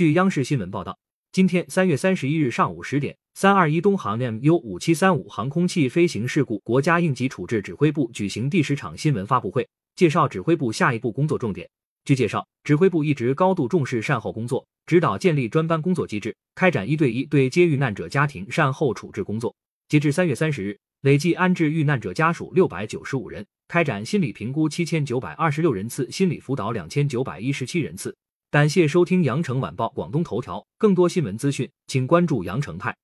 据央视新闻报道，今天三月三十一日上午十点，三二一东航 MU 五七三五航空器飞行事故国家应急处置指挥部举行第十场新闻发布会，介绍指挥部下一步工作重点。据介绍，指挥部一直高度重视善后工作，指导建立专班工作机制，开展一对一对接遇难者家庭善后处置工作。截至三月三十日，累计安置遇难者家属六百九十五人，开展心理评估七千九百二十六人次，心理辅导两千九百一十七人次。感谢收听羊城晚报广东头条，更多新闻资讯，请关注羊城派。